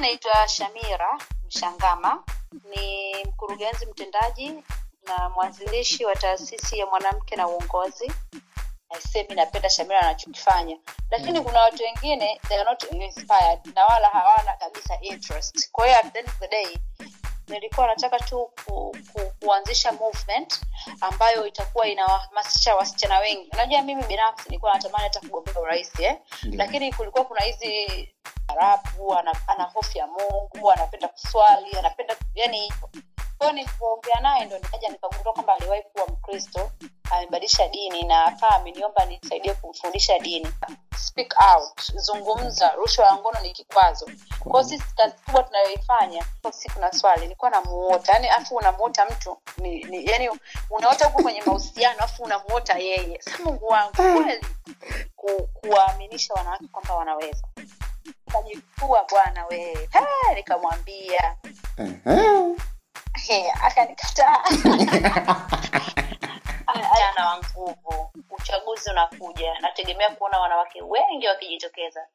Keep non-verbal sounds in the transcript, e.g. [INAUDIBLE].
naitwa Shamira Mshangama, ni mkurugenzi mtendaji na mwanzilishi wa taasisi ya mwanamke na uongozi. Aisemi napenda Shamira anachokifanya, lakini kuna watu wengine they are not inspired na wala hawana kabisa interest. Kwa hiyo at the end of the day nilikuwa nataka tu ku, ku, kuanzisha movement ambayo itakuwa inawahamasisha wasichana wengi. Unajua, mimi binafsi nilikuwa natamani hata kugombea urais eh? Yeah. lakini kulikuwa kuna hizi arabu ana, ana hofu ya Mungu, anapenda kuswali, anapenda yani hivyo. Kwa nilivyoongea naye ndo nikaja nikagundua kwamba aliwahi kuwa Mkristo, amebadilisha dini na akaa ameniomba nisaidie kumfundisha dini. Speak out, zungumza, rushwa ya ngono ni kikwazo. kwao sisi kazi kubwa tunayoifanya si kuna swali, nilikuwa namuota yani, afu unamuota mtu ni, ni, yani unaota huko kwenye mahusiano afu unamuota yeye. sa Mungu wangu kweli kuwaaminisha wanawake kwamba wanaweza kajifua bwana wee nikamwambia. He, akanikataa. [LAUGHS] Jana wa nguvu. Uchaguzi unakuja. Nategemea kuona wanawake wengi wakijitokeza